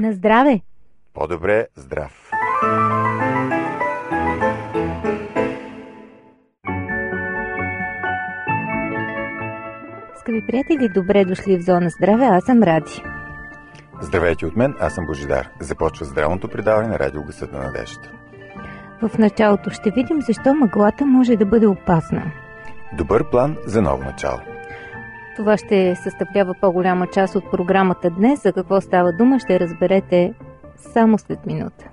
На здраве! По-добре здрав! Скъпи приятели, добре дошли в Зона Здраве, аз съм Ради. Здравейте от мен, аз съм Божидар. Започва здравното предаване на радио Гъсът на надеждата. В началото ще видим защо мъглата може да бъде опасна. Добър план за ново начало. Това ще съставлява по-голяма част от програмата днес. За какво става дума ще разберете само след минута.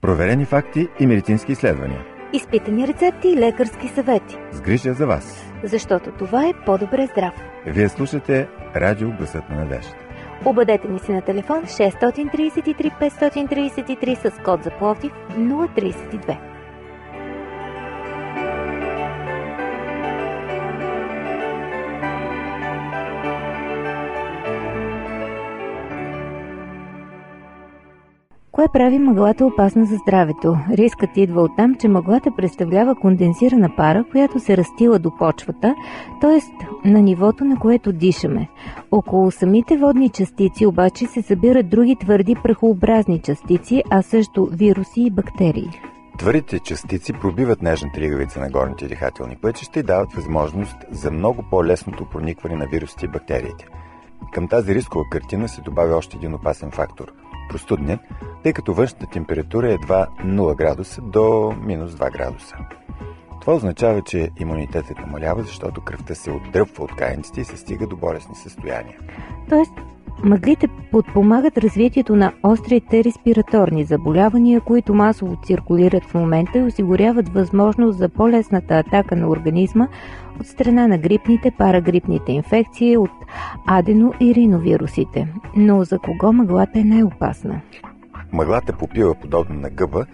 Проверени факти и медицински изследвания. Изпитани рецепти и лекарски съвети. Сгрижа за вас. Защото това е по-добре здрав. Вие слушате Радио Гласът на надеждата. Обадете ни се на телефон 633 533 с код за Пловдив 032. Прави мъглата опасна за здравето? Рискът идва от там, че мъглата представлява конденсирана пара, която се растила до почвата, т.е. на нивото, на което дишаме. Около самите водни частици обаче се събират други твърди прахообразни частици, а също вируси и бактерии. Твърдите частици пробиват нежната лигавица на горните дихателни пътища и дават възможност за много по-лесното проникване на вирусите и бактериите. Към тази рискова картина се добавя още един опасен фактор – простуднен, тъй като външната температура е едва 0 градуса до минус 2 градуса. Това означава, че имунитетът намалява, защото кръвта се отдръпва от кайниците и се стига до болесни състояния. Тоест, Мъглите подпомагат развитието на острите респираторни заболявания, които масово циркулират в момента и осигуряват възможност за по-лесната атака на организма от страна на грипните, парагрипните инфекции, от адено и риновирусите. Но за кого мъглата е най-опасна? Мъглата попива подобно на гъба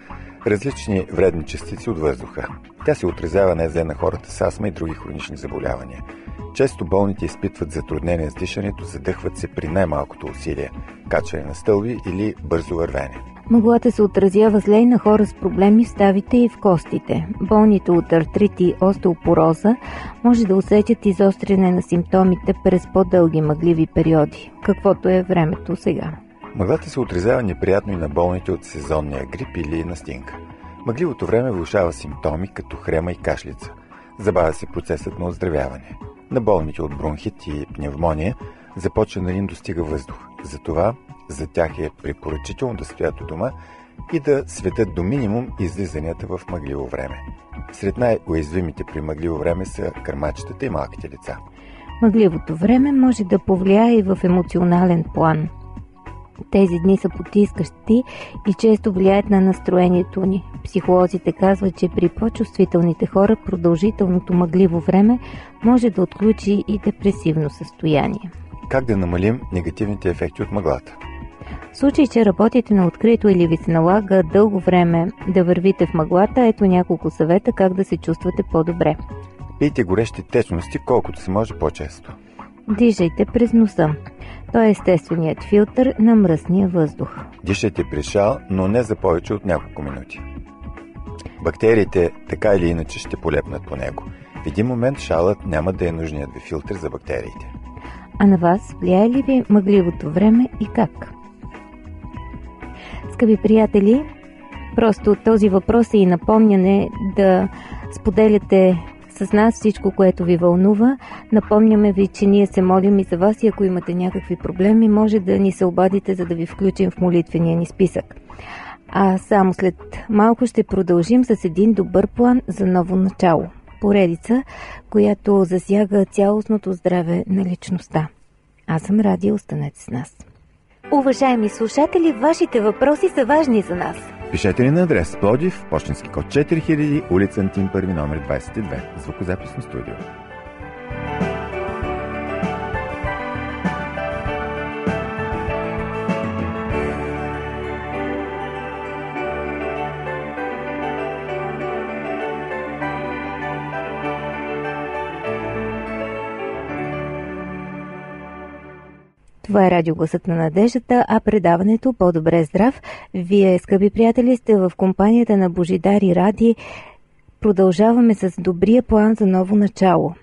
различни вредни частици от въздуха. Тя се отразява не за на хората с астма и други хронични заболявания – често болните изпитват затруднения с дишането, задъхват се при най-малкото усилие – качване на стълби или бързо вървене. Мъглата се отразява зле и на хора с проблеми в ставите и в костите. Болните от артрит и остеопороза може да усетят изостряне на симптомите през по-дълги мъгливи периоди, каквото е времето сега. Мъглата се отразява неприятно и на болните от сезонния грип или настинка. Мъгливото време влушава симптоми като хрема и кашлица. Забавя се процесът на оздравяване на болните от бронхит и пневмония започва да им достига въздух. Затова за тях е препоръчително да стоят у дома и да светят до минимум излизанията в мъгливо време. Сред най-уязвимите при мъгливо време са кърмачетата и малките деца. Мъгливото време може да повлияе и в емоционален план – тези дни са потискащи и често влияят на настроението ни. Психолозите казват, че при по-чувствителните хора продължителното мъгливо време може да отключи и депресивно състояние. Как да намалим негативните ефекти от мъглата? В случай, че работите на открито или ви се налага дълго време да вървите в мъглата, ето няколко съвета как да се чувствате по-добре. Пийте горещи течности колкото се може по-често. Дишайте през носа. Той е естественият филтър на мръсния въздух. Дишайте през шал, но не за повече от няколко минути. Бактериите така или иначе ще полепнат по него. В един момент шалът няма да е нужният ви филтър за бактериите. А на вас влияе ли ви мъгливото време и как? Скъпи приятели, просто този въпрос е и напомняне да споделяте с нас всичко, което ви вълнува. Напомняме ви, че ние се молим и за вас и ако имате някакви проблеми, може да ни се обадите, за да ви включим в молитвения ни списък. А само след малко ще продължим с един добър план за ново начало. Поредица, която засяга цялостното здраве на личността. Аз съм Ради, останете с нас. Уважаеми слушатели, вашите въпроси са важни за нас – Пишете ни на адрес Плодив, почтенски код 4000, улица Антим, първи номер 22, звукозаписно студио. Това е радиогласът на надеждата, а предаването По-добре здрав. Вие, скъпи приятели, сте в компанията на Божидар и Ради. Продължаваме с добрия план за ново начало.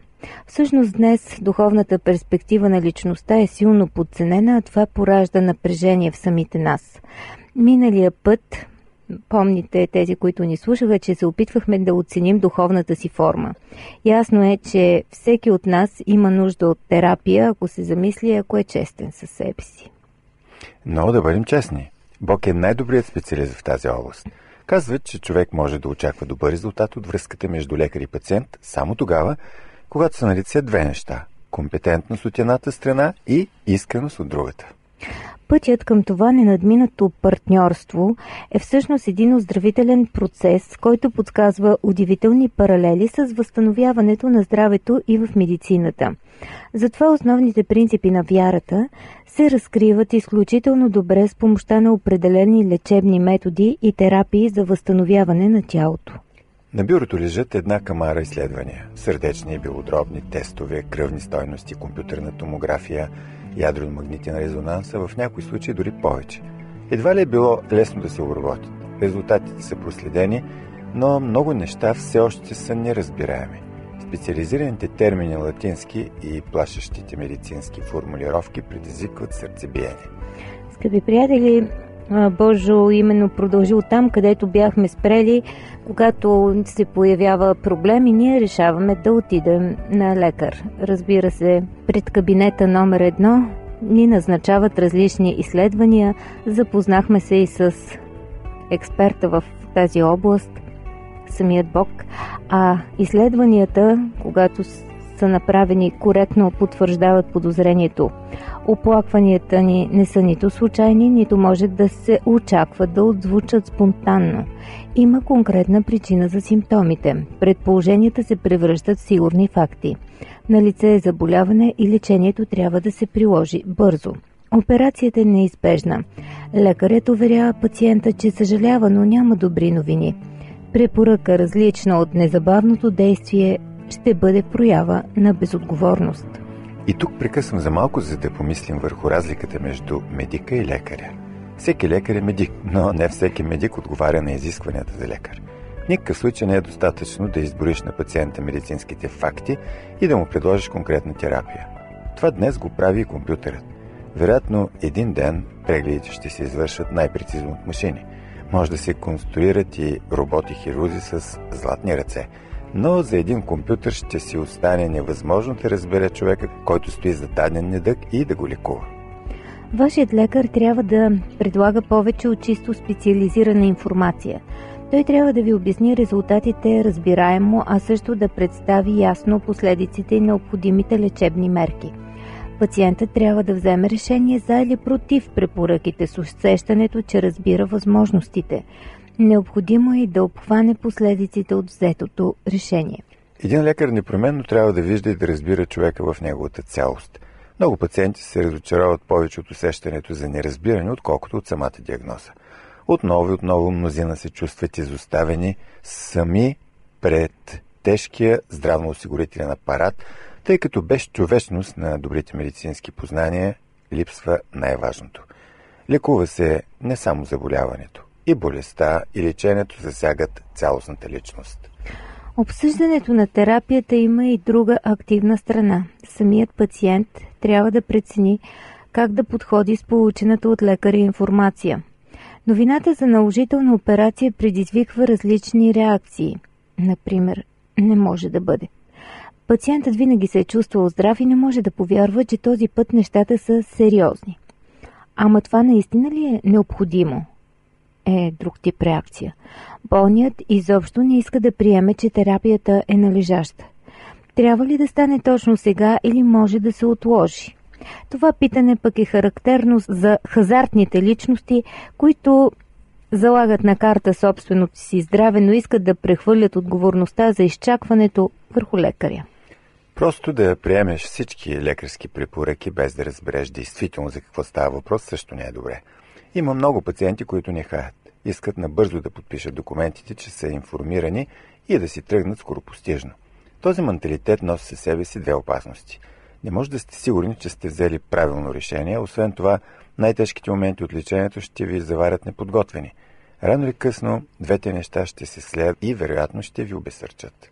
Всъщност днес духовната перспектива на личността е силно подценена, а това поражда напрежение в самите нас. Миналия път, помните тези, които ни слушаха, че се опитвахме да оценим духовната си форма. Ясно е, че всеки от нас има нужда от терапия, ако се замисли, ако е честен със себе си. Но да бъдем честни. Бог е най-добрият специалист в тази област. Казват, че човек може да очаква добър резултат от връзката между лекар и пациент само тогава, когато са на лице две неща – компетентност от едната страна и искреност от другата. Пътят към това ненадминато партньорство е всъщност един оздравителен процес, който подсказва удивителни паралели с възстановяването на здравето и в медицината. Затова основните принципи на вярата се разкриват изключително добре с помощта на определени лечебни методи и терапии за възстановяване на тялото. На бюрото лежат една камара изследвания – сърдечни и белодробни тестове, кръвни стойности, компютърна томография, ядрено-магнитен резонанс, а в някои случаи дори повече. Едва ли е било лесно да се обработят. Резултатите са проследени, но много неща все още са неразбираеми. Специализираните термини латински и плашещите медицински формулировки предизвикват сърцебиение. Скъпи приятели, Божо именно продължи от там, където бяхме спрели, когато се появява проблем и ние решаваме да отидем на лекар. Разбира се, пред кабинета номер едно ни назначават различни изследвания. Запознахме се и с експерта в тази област, самият Бог. А изследванията, когато са направени коректно, потвърждават подозрението. Оплакванията ни не са нито случайни, нито може да се очаква да отзвучат спонтанно. Има конкретна причина за симптомите. Предположенията се превръщат в сигурни факти. На лице е заболяване и лечението трябва да се приложи бързо. Операцията е неизбежна. Лекарят уверява пациента, че съжалява, но няма добри новини. Препоръка, различна от незабавното действие, ще бъде проява на безотговорност. И тук прекъсвам за малко, за да помислим върху разликата между медика и лекаря. Всеки лекар е медик, но не всеки медик отговаря на изискванията за лекар. В никакъв случай не е достатъчно да избориш на пациента медицинските факти и да му предложиш конкретна терапия. Това днес го прави и компютърът. Вероятно, един ден прегледите ще се извършват най-прецизно от машини. Може да се конструират и роботи-хирурзи с златни ръце – но за един компютър ще си остане невъзможно да разбере човека, който стои за даден недък и да го лекува. Вашият лекар трябва да предлага повече от чисто специализирана информация. Той трябва да ви обясни резултатите разбираемо, а също да представи ясно последиците и необходимите лечебни мерки. Пациентът трябва да вземе решение за или против препоръките с усещането, че разбира възможностите. Необходимо е да обхване последиците от взетото решение. Един лекар непременно трябва да вижда и да разбира човека в неговата цялост. Много пациенти се разочароват повече от усещането за неразбиране, отколкото от самата диагноза. Отново и отново мнозина се чувстват изоставени сами пред тежкия здравноосигурителен апарат, тъй като без човечност на добрите медицински познания липсва най-важното. Лекува се не само заболяването, и болестта и лечението засягат цялостната личност. Обсъждането на терапията има и друга активна страна. Самият пациент трябва да прецени как да подходи с получената от лекаря информация. Новината за наложителна операция предизвиква различни реакции. Например, не може да бъде. Пациентът винаги се е чувствал здрав и не може да повярва, че този път нещата са сериозни. Ама това наистина ли е необходимо? Е друг тип реакция. Болният изобщо не иска да приеме, че терапията е належаща. Трябва ли да стане точно сега или може да се отложи? Това питане пък е характерно за хазартните личности, които залагат на карта собственото си здраве, но искат да прехвърлят отговорността за изчакването върху лекаря. Просто да приемеш всички лекарски препоръки, без да разбереш действително за какво става въпрос, също не е добре. Има много пациенти, които не хаят. Искат набързо да подпишат документите, че са информирани и да си тръгнат скоропостижно. Този менталитет носи със себе си две опасности. Не може да сте сигурни, че сте взели правилно решение, освен това най-тежките моменти от лечението ще ви заварят неподготвени. Рано или късно двете неща ще се след и вероятно ще ви обесърчат.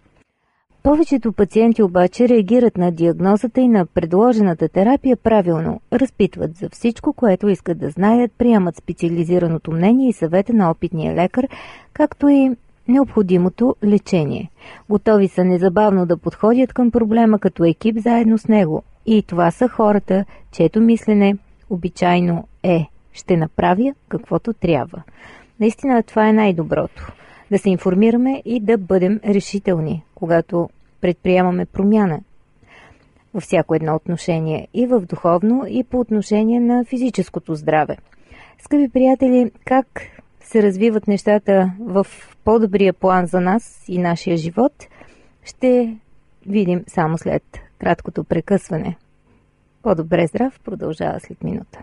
Повечето пациенти обаче реагират на диагнозата и на предложената терапия правилно, разпитват за всичко, което искат да знаят, приемат специализираното мнение и съвета на опитния лекар, както и необходимото лечение. Готови са незабавно да подходят към проблема като екип заедно с него. И това са хората, чието мислене обичайно е «ще направя каквото трябва». Наистина това е най-доброто. Да се информираме и да бъдем решителни, когато предприемаме промяна във всяко едно отношение и в духовно, и по отношение на физическото здраве. Скъпи приятели, как се развиват нещата в по-добрия план за нас и нашия живот, ще видим само след краткото прекъсване. По-добре здрав продължава след минута.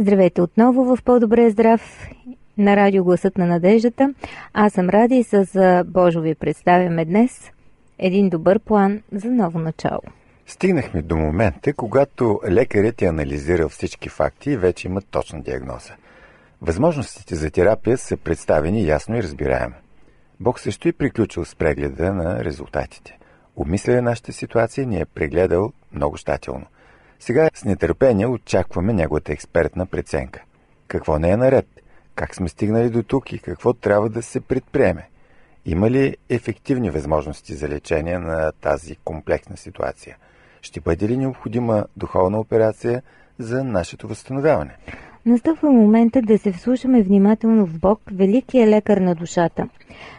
Здравейте отново в По-добре здрав на радио Гласът на надеждата. Аз съм Ради и с Божо ви представяме днес един добър план за ново начало. Стигнахме до момента, когато лекарят е анализирал всички факти и вече има точна диагноза. Възможностите за терапия са представени ясно и разбираемо. Бог също е приключил с прегледа на резултатите. Обмисля нашата ситуация и ни е прегледал много щателно – сега с нетърпение очакваме неговата експертна преценка. Какво не е наред? Как сме стигнали до тук и какво трябва да се предприеме? Има ли ефективни възможности за лечение на тази комплексна ситуация? Ще бъде ли необходима духовна операция за нашето възстановяване? Настъпва момента да се вслушаме внимателно в Бог, великия лекар на душата.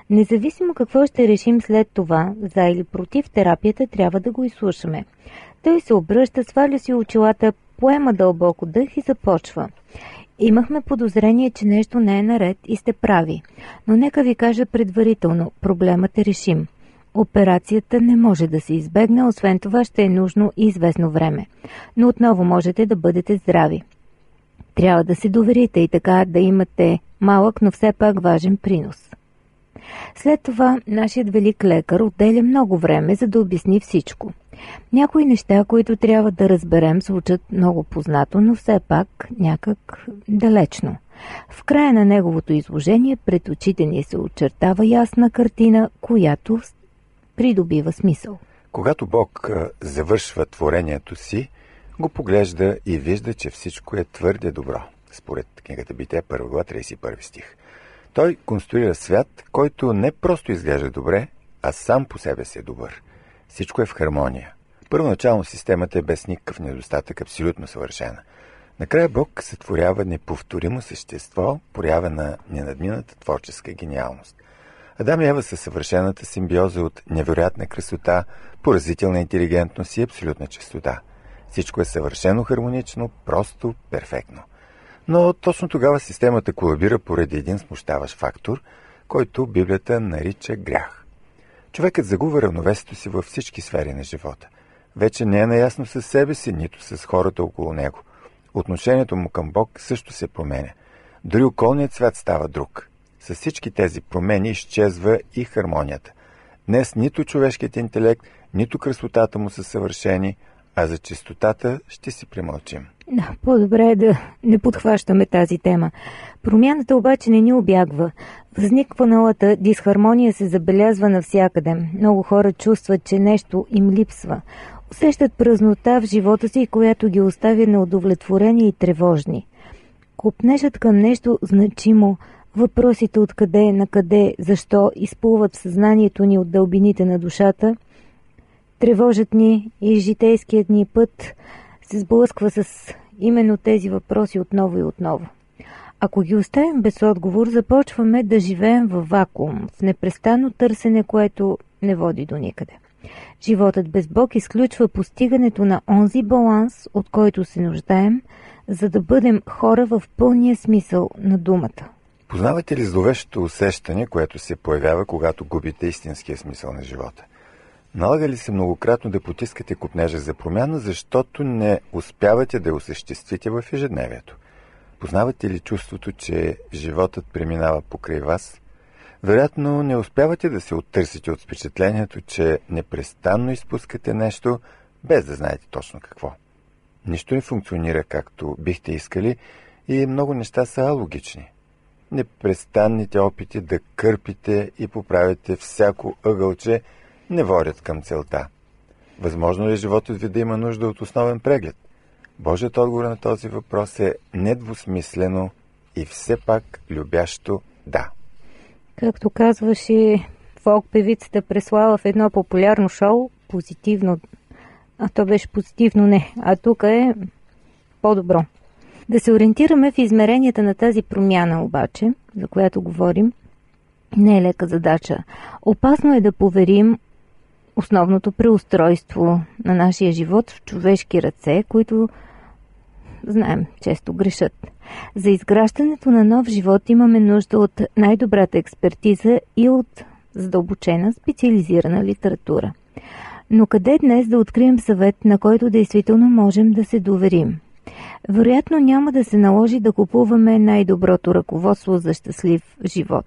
Независимо какво ще решим след това, за или против терапията, трябва да го изслушаме. Той се обръща, сваля си очилата, поема дълбоко дъх и започва. Имахме подозрение, че нещо не е наред и сте прави. Но нека ви кажа предварително, проблемът е решим. Операцията не може да се избегне, освен това ще е нужно и известно време. Но отново можете да бъдете здрави. Трябва да се доверите и така да имате малък, но все пак важен принос. След това нашият велик лекар отделя много време, за да обясни всичко. Някои неща, които трябва да разберем, звучат много познато, но все пак някак далечно. В края на неговото изложение пред очите ни се очертава ясна картина, която придобива смисъл. Когато Бог завършва творението си, го поглежда и вижда, че всичко е твърде добро. Според книгата Бите, 1 глава, 31 стих. Той конструира свят, който не просто изглежда добре, а сам по себе си е добър. Всичко е в хармония. Първоначално системата е без никакъв недостатък, абсолютно съвършена. Накрая Бог сътворява неповторимо същество, порява на ненадмината творческа гениалност. Адам и Ева са съвършената симбиоза от невероятна красота, поразителна интелигентност и абсолютна чистота. Всичко е съвършено хармонично, просто перфектно. Но точно тогава системата колабира поради един смущаващ фактор, който Библията нарича грях. Човекът загубва равновесието си във всички сфери на живота. Вече не е наясно с себе си, нито с хората около него. Отношението му към Бог също се променя. Дори околният свят става друг. С всички тези промени изчезва и хармонията. Днес нито човешкият интелект, нито красотата му са съвършени, а за чистотата ще си премълчим. Да, по-добре е да не подхващаме тази тема. Промяната обаче не ни обягва. Възникваналата дисхармония се забелязва навсякъде. Много хора чувстват, че нещо им липсва. Усещат празнота в живота си, която ги оставя неудовлетворени и тревожни. Купнежат към нещо значимо, въпросите откъде, на къде, защо изплуват в съзнанието ни от дълбините на душата, тревожат ни и житейският ни път се сблъсква с именно тези въпроси отново и отново. Ако ги оставим без отговор, започваме да живеем в вакуум, в непрестанно търсене, което не води до никъде. Животът без Бог изключва постигането на онзи баланс, от който се нуждаем, за да бъдем хора в пълния смисъл на думата. Познавате ли зловещото усещане, което се появява, когато губите истинския смисъл на живота? Налага ли се многократно да потискате купнежа за промяна, защото не успявате да осъществите в ежедневието? Познавате ли чувството, че животът преминава покрай вас? Вероятно не успявате да се оттърсите от впечатлението, че непрестанно изпускате нещо, без да знаете точно какво. Нищо не функционира както бихте искали и много неща са алогични. Непрестанните опити да кърпите и поправите всяко ъгълче не водят към целта. Възможно ли е животът ви да има нужда от основен преглед? Божият отговор на този въпрос е недвусмислено и все пак любящо да. Както казваше фолк певицата преслава в едно популярно шоу, позитивно, а то беше позитивно не, а тук е по-добро. Да се ориентираме в измеренията на тази промяна обаче, за която говорим, не е лека задача. Опасно е да поверим основното преустройство на нашия живот в човешки ръце, които знаем, често грешат. За изграждането на нов живот имаме нужда от най-добрата експертиза и от задълбочена специализирана литература. Но къде днес да открием съвет, на който действително можем да се доверим? Вероятно няма да се наложи да купуваме най-доброто ръководство за щастлив живот.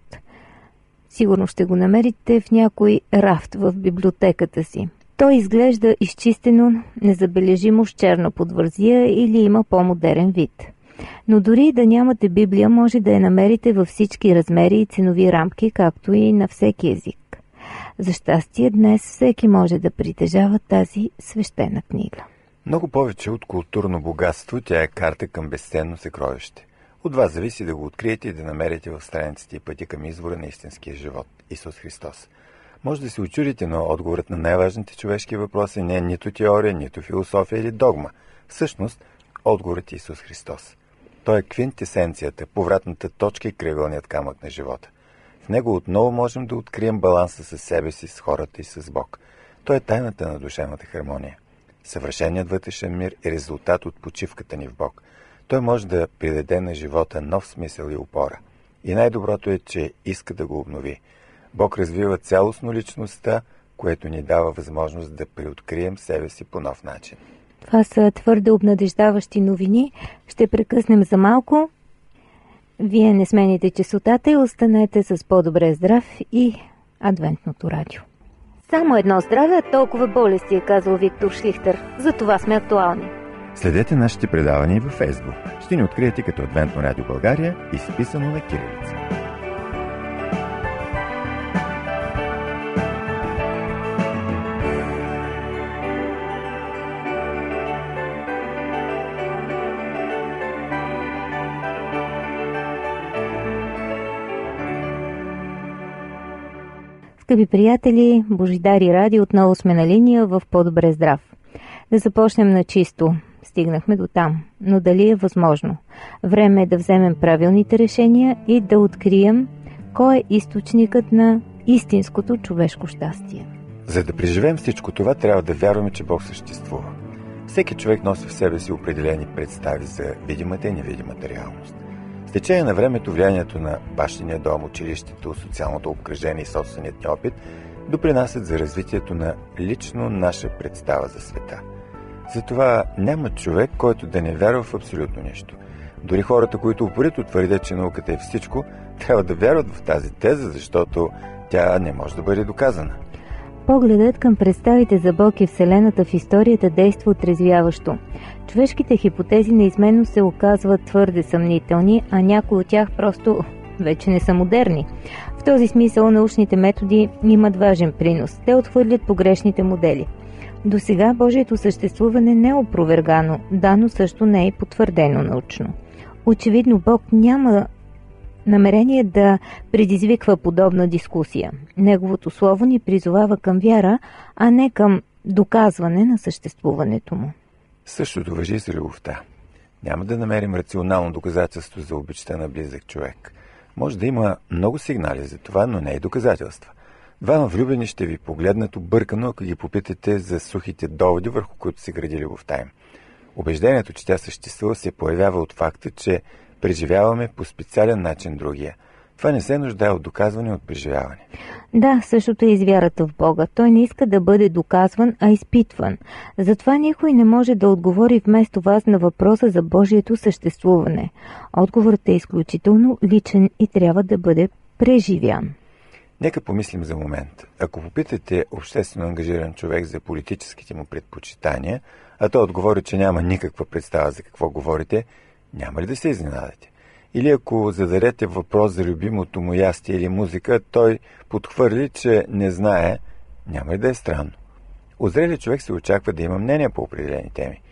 Сигурно ще го намерите в някой рафт в библиотеката си. Той изглежда изчистено, незабележимо с черна подвързия или има по-модерен вид. Но дори да нямате Библия, може да я намерите във всички размери и ценови рамки, както и на всеки език. За щастие днес всеки може да притежава тази свещена книга. Много повече от културно богатство, тя е карта към безценно съкровище. От вас зависи да го откриете и да намерите в страниците и пъти към извора на истинския живот – Исус Христос. Може да се очудите, но отговорът на най-важните човешки въпроси не е нито теория, нито философия или догма. Всъщност, отговорът е Исус Христос. Той е квинтесенцията, повратната точка и кръгълният камък на живота. В него отново можем да открием баланса с себе си, с хората и с Бог. Той е тайната на душевната хармония. Съвършеният вътрешен мир е резултат от почивката ни в Бог. Той може да придаде на живота нов смисъл и опора. И най-доброто е, че иска да го обнови. Бог развива цялостно личността, което ни дава възможност да преоткрием себе си по нов начин. Това са твърде обнадеждаващи новини. Ще прекъснем за малко. Вие не смените часотата и останете с по-добре здрав и адвентното радио. Само едно здраве, толкова болести, е казал Виктор Шлихтер. За това сме актуални. Следете нашите предавания във Фейсбук. Ще ни откриете като Адвентно радио България, изписано на кирилица. Скъпи приятели, Божидари Ради, отново сме на линия в По-добре здрав. Да започнем на чисто. Стигнахме до там. Но дали е възможно? Време е да вземем правилните решения и да открием кой е източникът на истинското човешко щастие. За да преживеем всичко това, трябва да вярваме, че Бог съществува. Всеки човек носи в себе си определени представи за видимата и невидимата реалност течение на времето влиянието на бащиния дом, училището, социалното обкръжение и собственият ни опит допринасят за развитието на лично наша представа за света. Затова няма човек, който да не вярва в абсолютно нищо. Дори хората, които упорито твърдят, че науката е всичко, трябва да вярват в тази теза, защото тя не може да бъде доказана. Погледът към представите за Бог и Вселената в историята действа отрезвяващо. Човешките хипотези неизменно се оказват твърде съмнителни, а някои от тях просто вече не са модерни. В този смисъл научните методи имат важен принос. Те отхвърлят погрешните модели. До сега Божието съществуване не е опровергано, дано също не е потвърдено научно. Очевидно Бог няма намерение да предизвиква подобна дискусия. Неговото слово ни призовава към вяра, а не към доказване на съществуването му. Същото въжи за любовта. Няма да намерим рационално доказателство за обичта на близък човек. Може да има много сигнали за това, но не и доказателства. Двама влюбени ще ви погледнат объркано, ако ги попитате за сухите доводи, върху които се гради любовта им. Убеждението, че тя съществува, се появява от факта, че преживяваме по специален начин другия. Това не се нуждае от доказване от преживяване. Да, същото е извярата в Бога. Той не иска да бъде доказван, а изпитван. Затова никой не може да отговори вместо вас на въпроса за Божието съществуване. Отговорът е изключително личен и трябва да бъде преживян. Нека помислим за момент. Ако попитате обществено ангажиран човек за политическите му предпочитания, а той отговори, че няма никаква представа за какво говорите, няма ли да се изненадате? Или ако зададете въпрос за любимото му ястие или музика, той подхвърли, че не знае, няма ли да е странно. Озрели човек се очаква да има мнение по определени теми,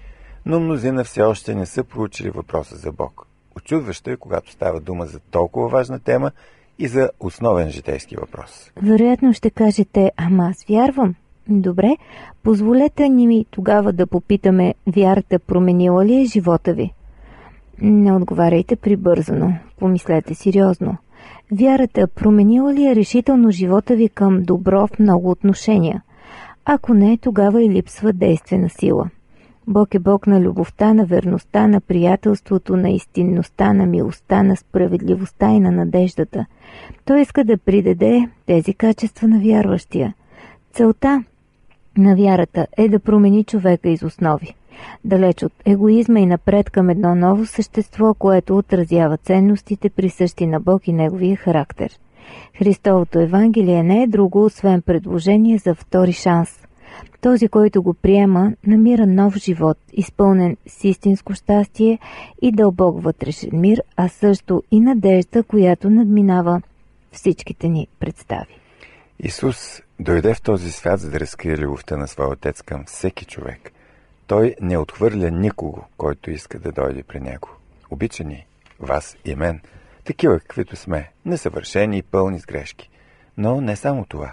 но мнозина все още не са проучили въпроса за Бог. Очудващо е, когато става дума за толкова важна тема и за основен житейски въпрос. Вероятно ще кажете, ама аз вярвам. Добре, позволете ни ми тогава да попитаме, вярата променила ли е живота ви? Не отговаряйте прибързано, помислете сериозно. Вярата променила ли е решително живота ви към добро в много отношения? Ако не, тогава и липсва действена сила. Бог е Бог на любовта, на верността, на приятелството, на истинността, на милостта, на справедливостта и на надеждата. Той иска да придаде тези качества на вярващия. Целта на вярата е да промени човека из основи. Далеч от егоизма и напред към едно ново същество, което отразява ценностите, присъщи на Бог и Неговия характер. Христовото Евангелие не е друго, освен предложение за втори шанс. Този, който го приема, намира нов живот, изпълнен с истинско щастие и дълбок вътрешен мир, а също и надежда, която надминава всичките ни представи. Исус дойде в този свят, за да разкрие любовта на своя отец към всеки човек. Той не отхвърля никого, който иска да дойде при него. Обича ни, вас и мен, такива каквито сме, несъвършени и пълни с грешки. Но не само това.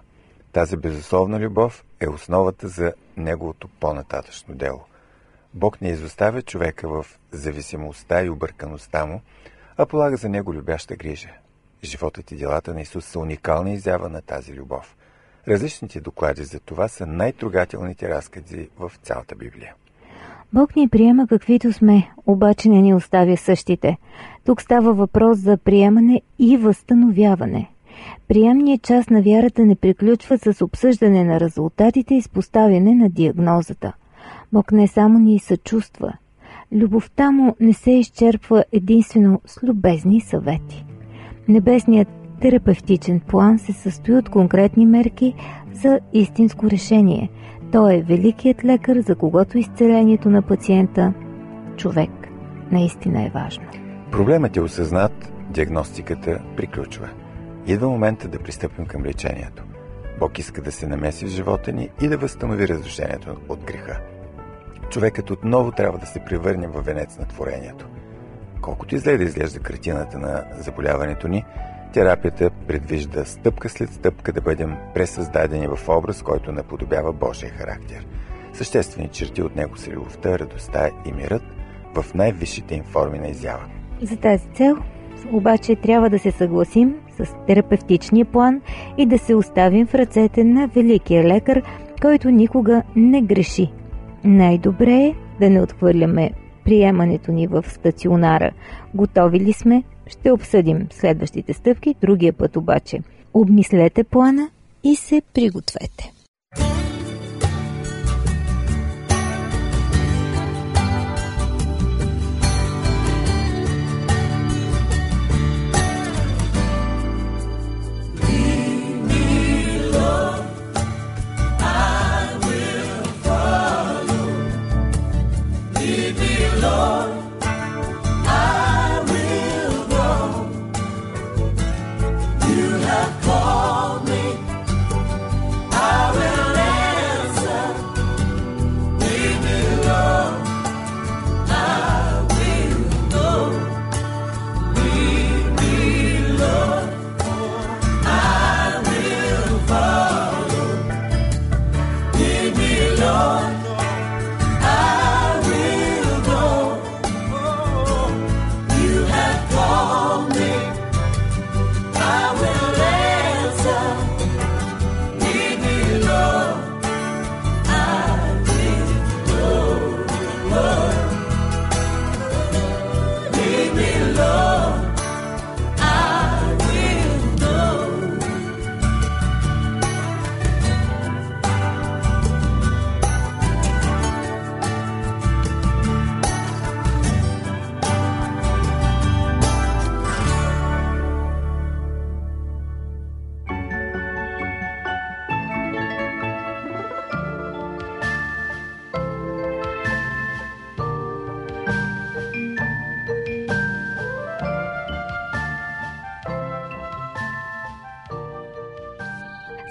Тази безусловна любов е основата за неговото по-нататъчно дело. Бог не изоставя човека в зависимостта и объркаността му, а полага за него любяща грижа. Животът и делата на Исус са уникална изява на тази любов. Различните доклади за това са най-трогателните разкази в цялата Библия. Бог ни приема каквито сме, обаче не ни оставя същите. Тук става въпрос за приемане и възстановяване. Приемният част на вярата не приключва с обсъждане на резултатите и споставяне на диагнозата. Бог не само ни съчувства. Любовта му не се изчерпва единствено с любезни съвети. Небесният терапевтичен план се състои от конкретни мерки за истинско решение. Той е великият лекар, за когото изцелението на пациента, човек, наистина е важно. Проблемът е осъзнат, диагностиката приключва. Идва момента да пристъпим към лечението. Бог иска да се намеси в живота ни и да възстанови разрушението от греха. Човекът отново трябва да се превърне в венец на творението. Колкото излезе да изглежда картината на заболяването ни, терапията предвижда стъпка след стъпка да бъдем пресъздадени в образ, който наподобява Божия характер. Съществени черти от него са любовта, радостта и мирът в най-висшите им форми на изява. За тази цел обаче трябва да се съгласим с терапевтичния план и да се оставим в ръцете на великия лекар, който никога не греши. Най-добре е да не отхвърляме приемането ни в стационара. Готови ли сме? Ще обсъдим следващите стъпки, другия път обаче. Обмислете плана и се пригответе.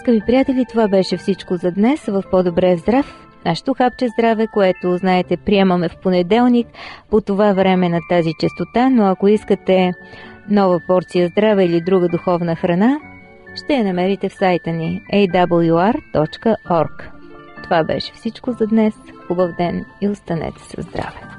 Скъпи приятели, това беше всичко за днес в По-добре здрав. Нашето хапче здраве, което, знаете, приемаме в понеделник по това време на тази частота, но ако искате нова порция здраве или друга духовна храна, ще я намерите в сайта ни awr.org. Това беше всичко за днес. Хубав ден и останете със здраве!